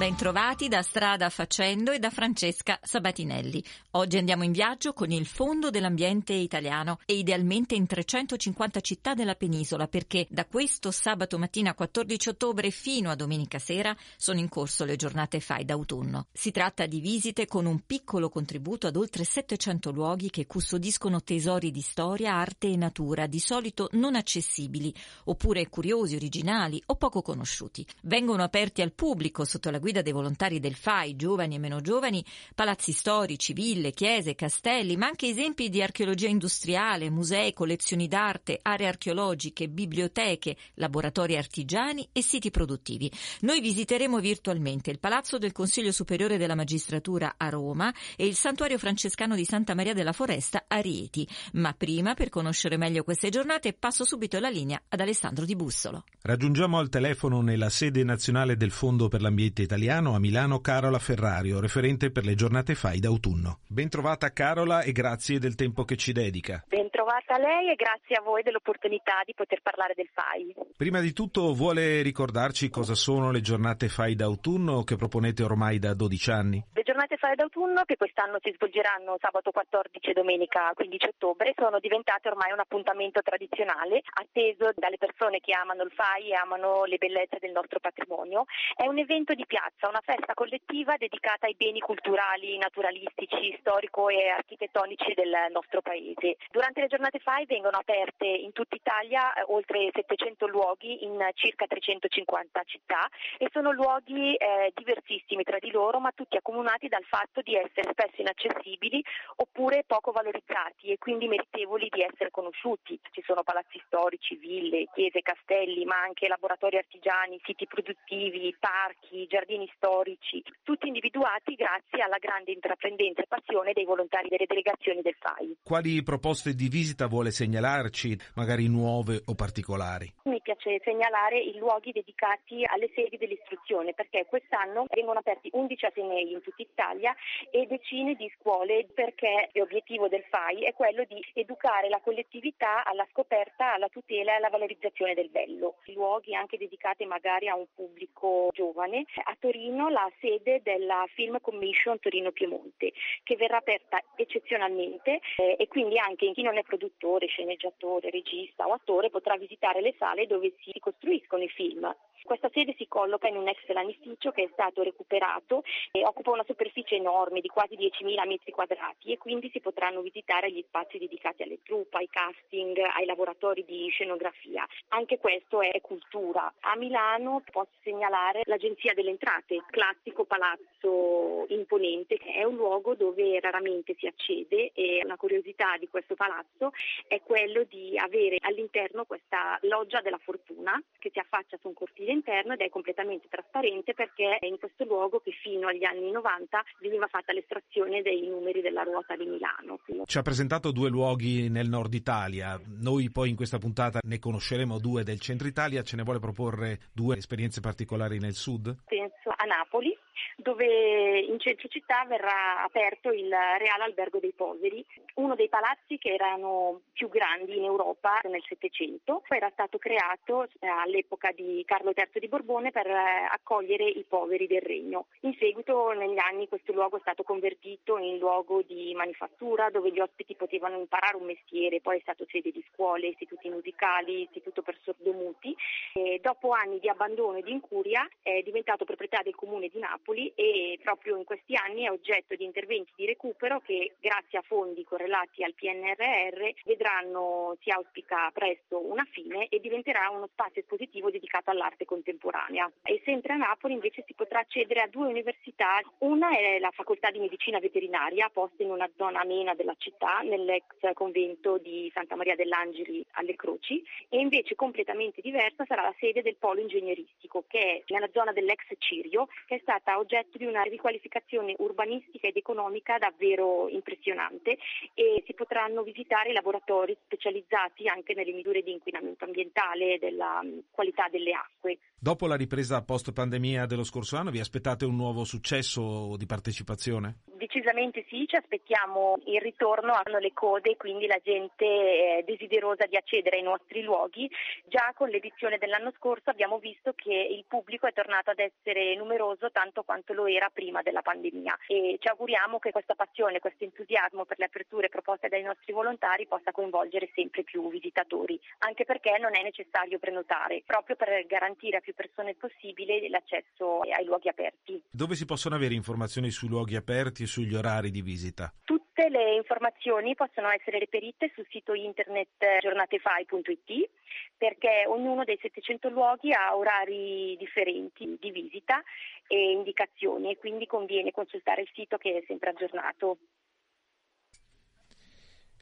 Bentrovati da Strada Facendo e da Francesca Sabatinelli. Oggi andiamo in viaggio con il Fondo dell'Ambiente Italiano e idealmente in 350 città della penisola perché da questo sabato mattina 14 ottobre fino a domenica sera sono in corso le giornate FAI d'autunno. Si tratta di visite con un piccolo contributo ad oltre 700 luoghi che custodiscono tesori di storia, arte e natura, di solito non accessibili, oppure curiosi, originali o poco conosciuti. Vengono aperti al pubblico sotto la guida guida dei volontari del FAI, giovani e meno giovani, palazzi storici, ville, chiese, castelli, ma anche esempi di archeologia industriale, musei, collezioni d'arte, aree archeologiche, biblioteche, laboratori artigiani e siti produttivi. Noi visiteremo virtualmente il Palazzo del Consiglio Superiore della Magistratura a Roma e il Santuario Francescano di Santa Maria della Foresta a Rieti. Ma prima, per conoscere meglio queste giornate, passo subito la linea ad Alessandro Di Bussolo. Raggiungiamo al telefono nella sede nazionale del Fondo per l'Ambiente Italiano italiano a Milano Carola Ferrario, referente per le giornate FAI d'autunno. Bentrovata Carola e grazie del tempo che ci dedica. Bentrovata a lei e grazie a voi dell'opportunità di poter parlare del FAI. Prima di tutto vuole ricordarci cosa sono le giornate FAI d'autunno che proponete ormai da 12 anni? Le giornate FAI d'autunno che quest'anno si svolgeranno sabato 14 e domenica 15 ottobre sono diventate ormai un appuntamento tradizionale atteso dalle persone che amano il FAI e amano le bellezze del nostro patrimonio. È un evento di piazza piazza, una festa collettiva dedicata ai beni culturali, naturalistici, storico e architettonici del nostro paese. Durante le giornate FAI vengono aperte in tutta Italia eh, oltre 700 luoghi in circa 350 città e sono luoghi eh, diversissimi tra di loro ma tutti accomunati dal fatto di essere spesso inaccessibili oppure poco valorizzati e quindi meritevoli di essere conosciuti. Ci sono palazzi storici, ville, chiese, castelli ma anche laboratori artigiani, siti produttivi, parchi, giardini beni storici, tutti individuati grazie alla grande intraprendenza e passione dei volontari delle delegazioni del FAI. Quali proposte di visita vuole segnalarci, magari nuove o particolari? Mi piace segnalare i luoghi dedicati alle sedi dell'istruzione perché quest'anno vengono aperti 11 atenei in tutta Italia e decine di scuole perché l'obiettivo del FAI è quello di educare la collettività alla scoperta, alla tutela e alla valorizzazione del bello. Luoghi anche dedicati magari a un pubblico giovane, a Torino la sede della Film Commission Torino Piemonte, che verrà aperta eccezionalmente eh, e quindi anche chi non è produttore, sceneggiatore, regista o attore potrà visitare le sale dove si costruiscono i film. Questa sede si colloca in un ex lanificio che è stato recuperato e occupa una superficie enorme di quasi 10.000 metri quadrati e quindi si potranno visitare gli spazi dedicati alle truppe, ai casting, ai laboratori di scenografia. Anche questo è cultura. A Milano posso segnalare l'Agenzia delle Entrate, classico palazzo imponente, che è un luogo dove raramente si accede e una curiosità di questo palazzo è quello di avere all'interno questa loggia della fortuna che si affaccia su un cortile interno ed è completamente trasparente perché è in questo luogo che fino agli anni 90 veniva fatta l'estrazione dei numeri della ruota di Milano. Ci ha presentato due luoghi nel nord Italia, noi poi in questa puntata ne conosceremo due del centro Italia, ce ne vuole proporre due esperienze particolari nel sud? Penso a Napoli dove in centro città verrà aperto il Reale Albergo dei Poveri, uno dei palazzi che erano più grandi in Europa nel Settecento. Era stato creato eh, all'epoca di Carlo III di Borbone per eh, accogliere i poveri del regno. In seguito, negli anni, questo luogo è stato convertito in luogo di manifattura dove gli ospiti potevano imparare un mestiere, poi è stato sede di scuole, istituti musicali, istituto per sordomuti. E dopo anni di abbandono e di incuria è diventato proprietà del comune di Napoli e proprio in questi anni è oggetto di interventi di recupero che grazie a fondi correlati al PNRR vedranno, si auspica presto, una fine e diventerà uno spazio espositivo dedicato all'arte contemporanea. E sempre a Napoli invece si potrà accedere a due università, una è la facoltà di medicina veterinaria posta in una zona amena della città, nell'ex convento di Santa Maria dell'Angeli alle Croci e invece completamente diversa sarà la sede del polo ingegneristico che è nella zona dell'ex Cirio che è stata oggetto di una riqualificazione urbanistica ed economica davvero impressionante e si potranno visitare i laboratori specializzati anche nelle misure di inquinamento ambientale e della mm, qualità delle acque. Dopo la ripresa post pandemia dello scorso anno vi aspettate un nuovo successo di partecipazione? Decisamente sì, ci aspettiamo il ritorno, hanno le code, quindi la gente è desiderosa di accedere ai nostri luoghi. Già con l'edizione dell'anno scorso abbiamo visto che il pubblico è tornato ad essere numeroso tanto quanto lo era prima della pandemia e ci auguriamo che questa passione, questo entusiasmo per le aperture proposte dai nostri volontari possa coinvolgere sempre più visitatori, anche perché non è necessario prenotare, proprio per garantire a più persone possibile l'accesso ai luoghi aperti. Dove si possono avere informazioni sui luoghi aperti e sugli orari di visita? Tutte le informazioni possono essere reperite sul sito internet giornatefai.it perché ognuno dei 700 luoghi ha orari differenti di visita e indicazioni e quindi conviene consultare il sito che è sempre aggiornato.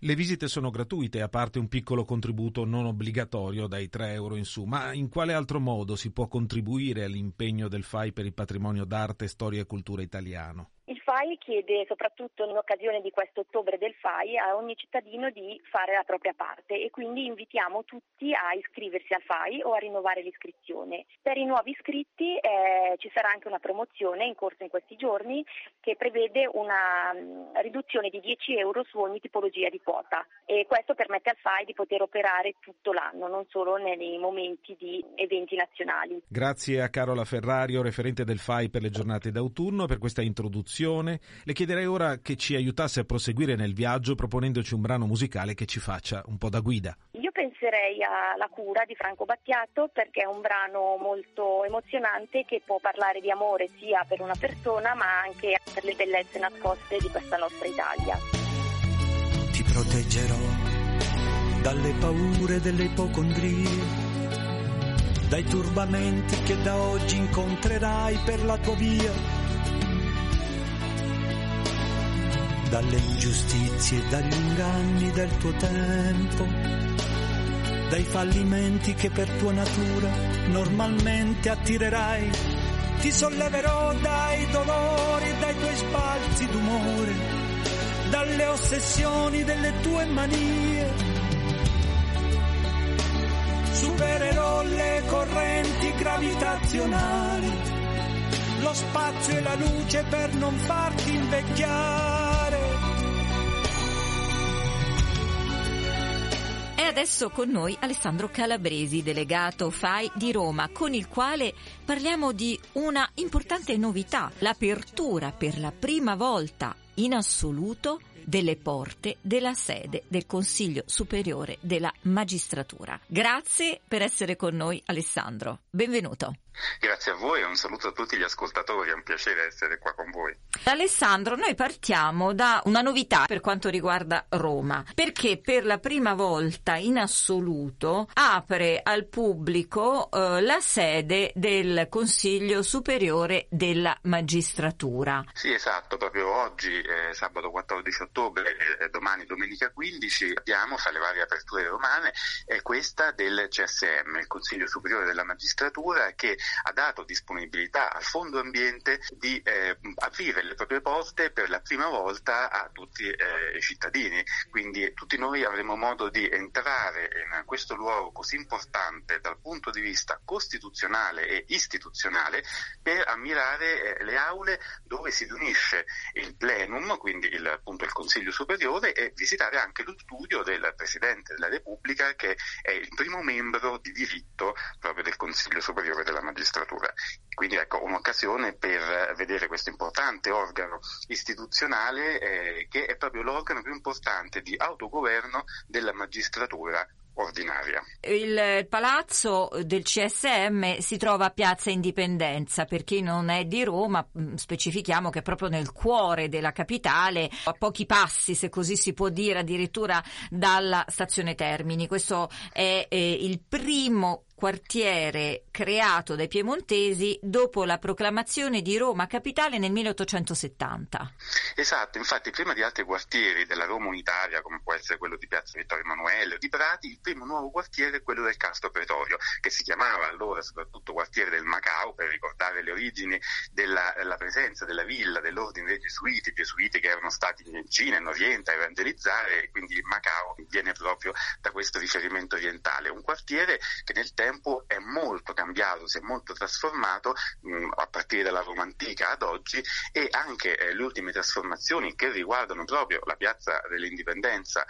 Le visite sono gratuite, a parte un piccolo contributo non obbligatorio dai 3 euro in su, ma in quale altro modo si può contribuire all'impegno del FAI per il patrimonio d'arte, storia e cultura italiano? Il FAI chiede, soprattutto in occasione di questo ottobre del FAI, a ogni cittadino di fare la propria parte e quindi invitiamo tutti a iscriversi al FAI o a rinnovare l'iscrizione. Per i nuovi iscritti eh, ci sarà anche una promozione in corso in questi giorni che prevede una um, riduzione di 10 euro su ogni tipologia di quota e questo permette al FAI di poter operare tutto l'anno, non solo nei momenti di eventi nazionali. Grazie a Carola Ferrario, referente del FAI per le giornate d'autunno, per questa introduzione le chiederei ora che ci aiutasse a proseguire nel viaggio proponendoci un brano musicale che ci faccia un po' da guida. Io penserei alla cura di Franco Battiato perché è un brano molto emozionante che può parlare di amore sia per una persona ma anche per le bellezze nascoste di questa nostra Italia. Ti proteggerò dalle paure delle ipocondrie, dai turbamenti che da oggi incontrerai per la tua via dalle ingiustizie dagli inganni del tuo tempo, dai fallimenti che per tua natura normalmente attirerai. Ti solleverò dai dolori dai tuoi sbalzi d'umore, dalle ossessioni delle tue manie. Supererò le correnti gravitazionali, lo spazio e la luce per non farti invecchiare adesso con noi Alessandro Calabresi, delegato FAI di Roma, con il quale parliamo di una importante novità, l'apertura per la prima volta in assoluto delle porte della sede del Consiglio Superiore della Magistratura. Grazie per essere con noi Alessandro. Benvenuto. Grazie a voi e un saluto a tutti gli ascoltatori, è un piacere essere qua con voi. Alessandro, noi partiamo da una novità per quanto riguarda Roma, perché per la prima volta in assoluto apre al pubblico eh, la sede del Consiglio Superiore della Magistratura. Sì, esatto, proprio oggi, eh, sabato 14 ottobre, eh, domani domenica 15, abbiamo fra le varie aperture romane questa del CSM, il Consiglio Superiore della Magistratura, che ha dato disponibilità al Fondo Ambiente di eh, aprire le proprie porte per la prima volta a tutti eh, i cittadini. Quindi tutti noi avremo modo di entrare in questo luogo così importante dal punto di vista costituzionale e istituzionale per ammirare eh, le aule dove si riunisce il plenum, quindi il, appunto il Consiglio Superiore, e visitare anche lo studio del Presidente della Repubblica che è il primo membro di diritto proprio del Consiglio Superiore della Magistratura magistratura. Quindi ecco un'occasione per vedere questo importante organo istituzionale eh, che è proprio l'organo più importante di autogoverno della magistratura ordinaria. Il palazzo del CSM si trova a Piazza Indipendenza, per chi non è di Roma mm, specifichiamo che è proprio nel cuore della capitale, a pochi passi se così si può dire addirittura dalla stazione Termini. Questo è eh, il primo quartiere creato dai piemontesi dopo la proclamazione di Roma capitale nel 1870. Esatto, infatti prima di altri quartieri della Roma unitaria, come può essere quello di Piazza Vittorio Emanuele o di Prati, il primo nuovo quartiere è quello del Castro Pretorio, che si chiamava allora soprattutto quartiere del Macao per ricordare le origini della, della presenza della villa dell'ordine dei Gesuiti, Gesuiti che erano stati in Cina in Oriente a evangelizzare e quindi Macao viene proprio da questo riferimento orientale. Un quartiere che nel tempo è molto cambiato, si è molto trasformato mh, a partire dalla Roma antica ad oggi e anche eh, le ultime trasformazioni che riguardano proprio la piazza dell'indipendenza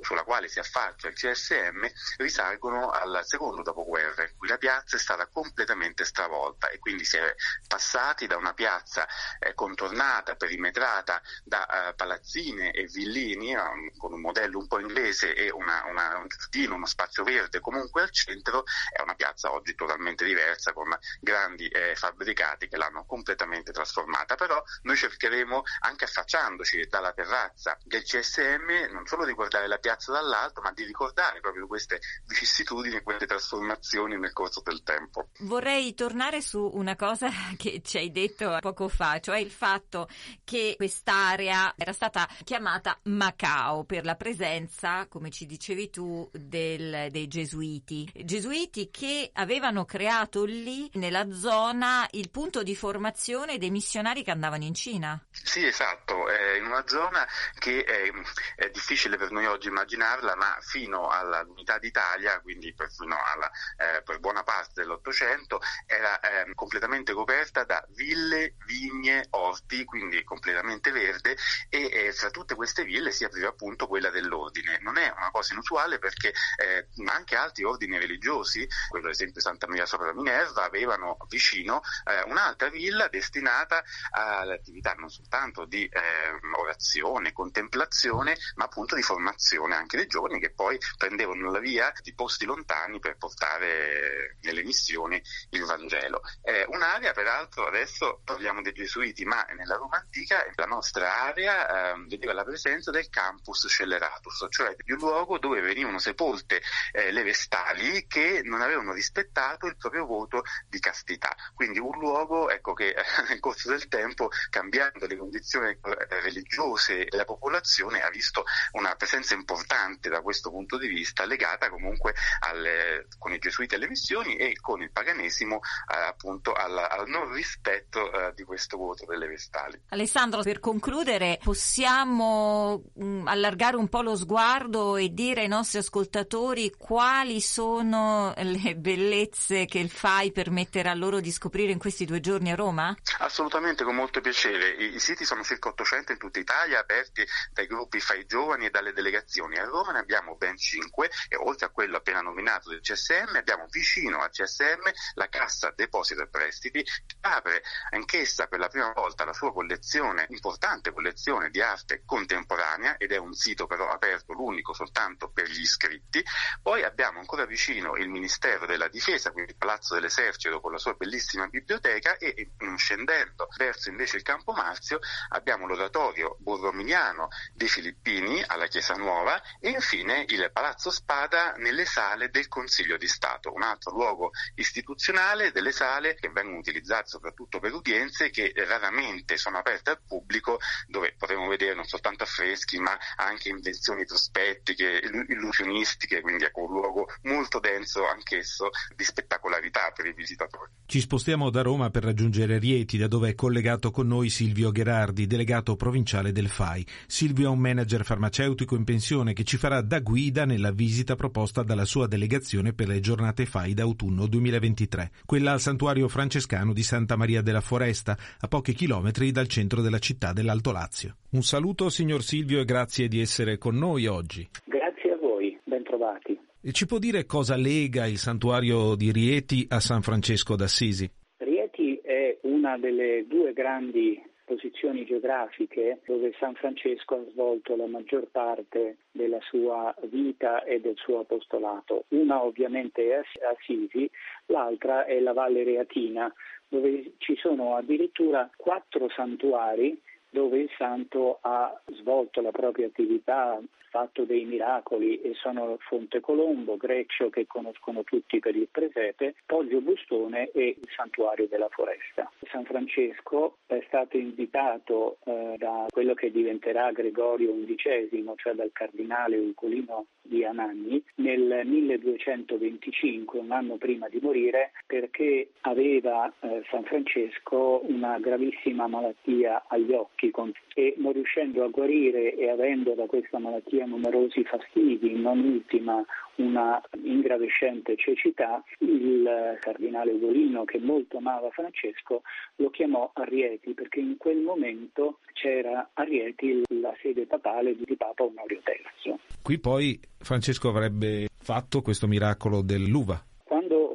sulla quale si affaccia il CSM risalgono al secondo dopoguerra in cui la piazza è stata completamente stravolta e quindi si è passati da una piazza eh, contornata, perimetrata da eh, palazzine e villini um, con un modello un po' inglese e una, una, un giardino, uno spazio verde comunque al centro, è una piazza oggi totalmente diversa con grandi eh, fabbricati che l'hanno completamente trasformata, però noi cercheremo anche affacciandoci dalla terrazza del CSM non solo di guardare la piazza dall'alto ma di ricordare proprio queste vicissitudini, queste trasformazioni nel corso del tempo. Vorrei tornare su una cosa che ci hai detto poco fa, cioè il fatto che quest'area era stata chiamata Macao per la presenza, come ci dicevi tu, del, dei gesuiti. Gesuiti che avevano creato lì, nella zona, il punto di formazione dei missionari che andavano in Cina. Sì, esatto, è in una zona che è, è difficile per noi oggi immaginarla, ma fino all'unità d'Italia, quindi per, fino alla, eh, per buona parte dell'Ottocento, era eh, completamente coperta da ville, vigne, orti, quindi completamente verde e eh, fra tutte queste ville si apriva appunto quella dell'ordine. Non è una cosa inusuale perché eh, anche altri ordini religiosi, quello ad esempio Santa Maria sopra la Minerva, avevano vicino eh, un'altra villa destinata all'attività non soltanto di ehm, orazione, contemplazione, ma appunto di formazione anche dei giovani che poi prendevano la via di posti lontani per portare nelle missioni il Vangelo. È un'area, peraltro, adesso parliamo dei gesuiti, ma nella Roma antica la nostra area eh, vedeva la presenza del campus Scelleratus, cioè di un luogo dove venivano sepolte eh, le vestali che non avevano rispettato il proprio voto di castità. Quindi un luogo ecco, che eh, nel corso del tempo, cambiando le condizioni eh, religiose della popolazione, ha visto una presenza importante da questo punto di vista, legata comunque alle, con i gesuiti alle missioni e con il paganesimo eh, appunto al, al, non rispetto eh, di questo voto delle vestali. Alessandro, per concludere, possiamo mh, mm, allargare un po' lo sguardo e dire ai nostri ascoltatori quali sono le bellezze che il FAI permetterà loro di scoprire in questi due giorni a Roma? Assolutamente, con molto piacere. I, i siti sono circa 800 in tutta Italia, aperti dai gruppi FAI giovani e dalle delegazioni. A Roma ne abbiamo ben 5 e oltre a quello appena nominato del CSM abbiamo vicino al CSM la Cassa Deposito e Prestiti che apre anch'essa per la prima volta la sua collezione, importante collezione di arte contemporanea ed è un sito però aperto l'unico soltanto per gli iscritti. Poi abbiamo ancora vicino il Ministero della Difesa, quindi il Palazzo dell'Esercito con la sua bellissima biblioteca e scendendo verso invece il Campo Marzio abbiamo l'oratorio borrominiano dei Filippini alla Chiesa Nuova e infine il Palazzo Spada nelle sale del Consiglio di Stato, un altro luogo istituzionale delle sale che vengono utilizzate soprattutto per udienze che raramente sono aperte al pubblico dove potremo vedere non soltanto affreschi ma anche invenzioni prospettiche, illusionistiche, quindi ecco un luogo molto denso anch'esso di spettacolarità per i visitatori. Ci spostiamo da Roma per raggiungere Rieti da dove è collegato con noi Silvio Gherardi, delegato provinciale del FAI. Silvio è un manager farmaceutico in pensione che ci farà da guida nella visita proposta dalla sua delegazione per le giornate FAI d'autunno 2023, quella al santuario francescano di Santa Maria della Foresta, a pochi chilometri dal centro della città dell'Alto Lazio. Un saluto signor Silvio e grazie di essere con noi oggi. Grazie a voi, bentrovati. E ci può dire cosa lega il santuario di Rieti a San Francesco d'Assisi? Rieti è una delle due grandi posizioni geografiche dove San Francesco ha svolto la maggior parte della sua vita e del suo apostolato. Una ovviamente è Assisi, l'altra è la Valle Reatina, dove ci sono addirittura quattro santuari dove il santo ha svolto la propria attività, fatto dei miracoli e sono Fonte Colombo, Greccio che conoscono tutti per il presepe, Poggio Bustone e il santuario della foresta. San Francesco è stato invitato eh, da quello che diventerà Gregorio XI, cioè dal cardinale Ugolino di Anagni, nel 1225, un anno prima di morire, perché aveva eh, San Francesco una gravissima malattia agli occhi e non riuscendo a guarire e avendo da questa malattia numerosi fastidi, non ultima una ingravescente cecità, il cardinale Ugolino, che molto amava Francesco, lo chiamò a Rieti perché in quel momento c'era a Rieti la sede papale di Papa Onorio III. Qui poi Francesco avrebbe fatto questo miracolo dell'uva.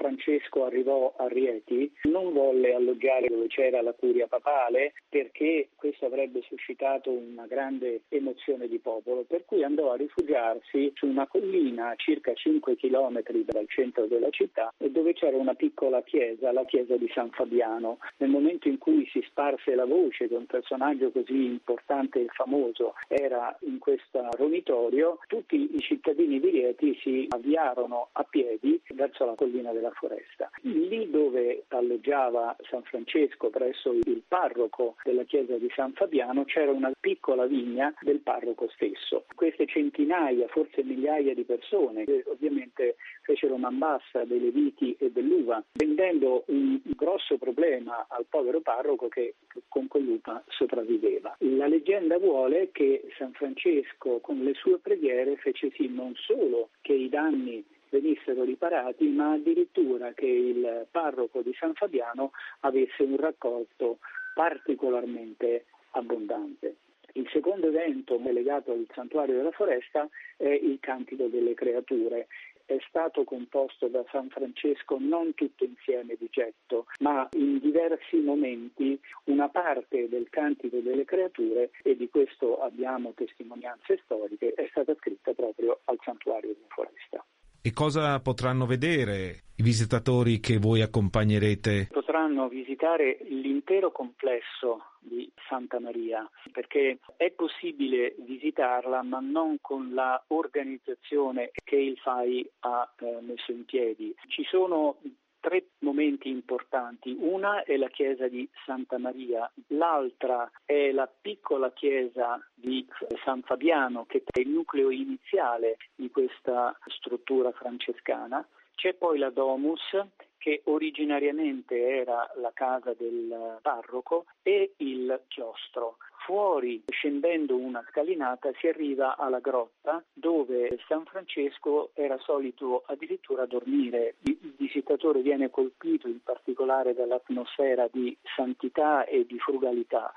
Francesco arrivò a Rieti non volle alloggiare dove c'era la curia papale perché questo avrebbe suscitato una grande emozione di popolo, per cui andò a rifugiarsi su una collina a circa 5 km dal centro della città dove c'era una piccola chiesa, la chiesa di San Fabiano. Nel momento in cui si sparse la voce che un personaggio così importante e famoso era in questo romitorio, tutti i cittadini di Rieti si avviarono a piedi verso la collina della foresta. Lì dove alloggiava San Francesco presso il parroco della chiesa di San Fabiano c'era una piccola vigna del parroco stesso. Queste centinaia, forse migliaia di persone che ovviamente fecero man bassa delle viti e dell'uva, rendendo un grosso problema al povero parroco che con quell'uva sopravviveva. La leggenda vuole che San Francesco con le sue preghiere fece sì non solo che i danni venissero riparati, ma addirittura che il parroco di San Fabiano avesse un raccolto particolarmente abbondante. Il secondo evento legato al santuario della foresta è il Cantico delle Creature. È stato composto da San Francesco non tutto insieme di getto, ma in diversi momenti una parte del Cantico delle Creature, e di questo abbiamo testimonianze storiche, è stata scritta proprio al santuario della foresta. E cosa potranno vedere i visitatori che voi accompagnerete? Potranno visitare l'intero complesso di Santa Maria perché è possibile visitarla ma non con la organizzazione che il FAI ha eh, messo in piedi. Ci sono tre momenti importanti. Una è la chiesa di Santa Maria, l'altra è la piccola chiesa di San Fabiano, che è il nucleo iniziale di questa struttura francescana. C'è poi la Domus, che originariamente era la casa del parroco, e il chiostro. Fuori, scendendo una scalinata, si arriva alla grotta dove San Francesco era solito addirittura dormire. Il visitatore viene colpito in particolare dall'atmosfera di santità e di frugalità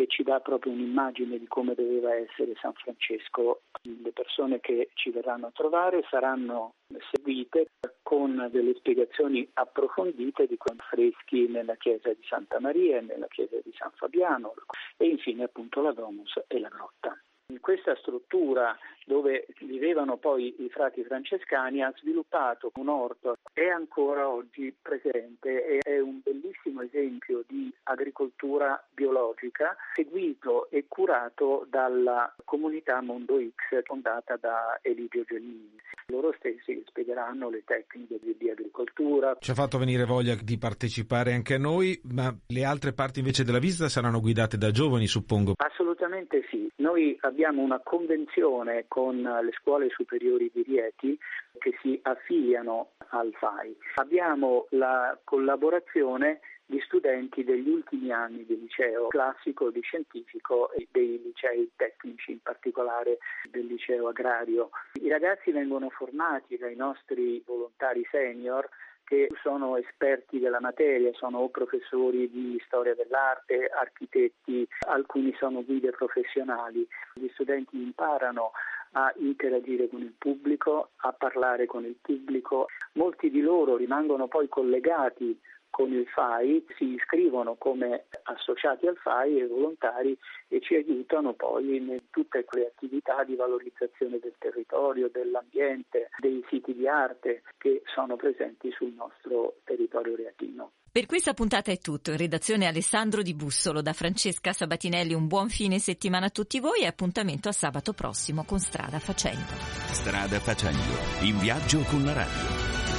che ci dà proprio un'immagine di come doveva essere San Francesco. Le persone che ci verranno a trovare saranno seguite con delle spiegazioni approfondite di quei affreschi nella chiesa di Santa Maria e nella chiesa di San Fabiano e infine appunto la Domus e la grotta. In questa struttura dove vivevano poi i frati francescani ha sviluppato un orto, è ancora oggi presente e è un bellissimo esempio di agricoltura biologica seguito e curato dalla comunità Mondo X fondata da Eligio Giannini. Loro stessi spiegheranno le tecniche di, di agricoltura. Ci ha fatto venire voglia di partecipare anche a noi, ma le altre parti invece della visita saranno guidate da giovani, suppongo. Assolutamente sì. Noi abbiamo una convenzione con le scuole superiori di Rieti che si affiliano al FAI. Abbiamo la collaborazione di studenti degli ultimi anni del liceo classico, di scientifico e dei licei tecnici, in particolare del liceo agrario. I ragazzi vengono formati dai nostri volontari senior che sono esperti della materia, sono professori di storia dell'arte, architetti, alcuni sono guide professionali. Gli studenti imparano a interagire con il pubblico, a parlare con il pubblico. Molti di loro rimangono poi collegati con il FAI, si iscrivono come associati al FAI e volontari e ci aiutano poi in tutte quelle attività di valorizzazione del territorio, dell'ambiente, dei siti di arte che sono presenti sul nostro territorio reatino. Per questa puntata è tutto. In redazione Alessandro Di Bussolo, da Francesca Sabatinelli un buon fine settimana a tutti voi e appuntamento a sabato prossimo con Strada Facendo. Strada Facendo, in viaggio con la radio.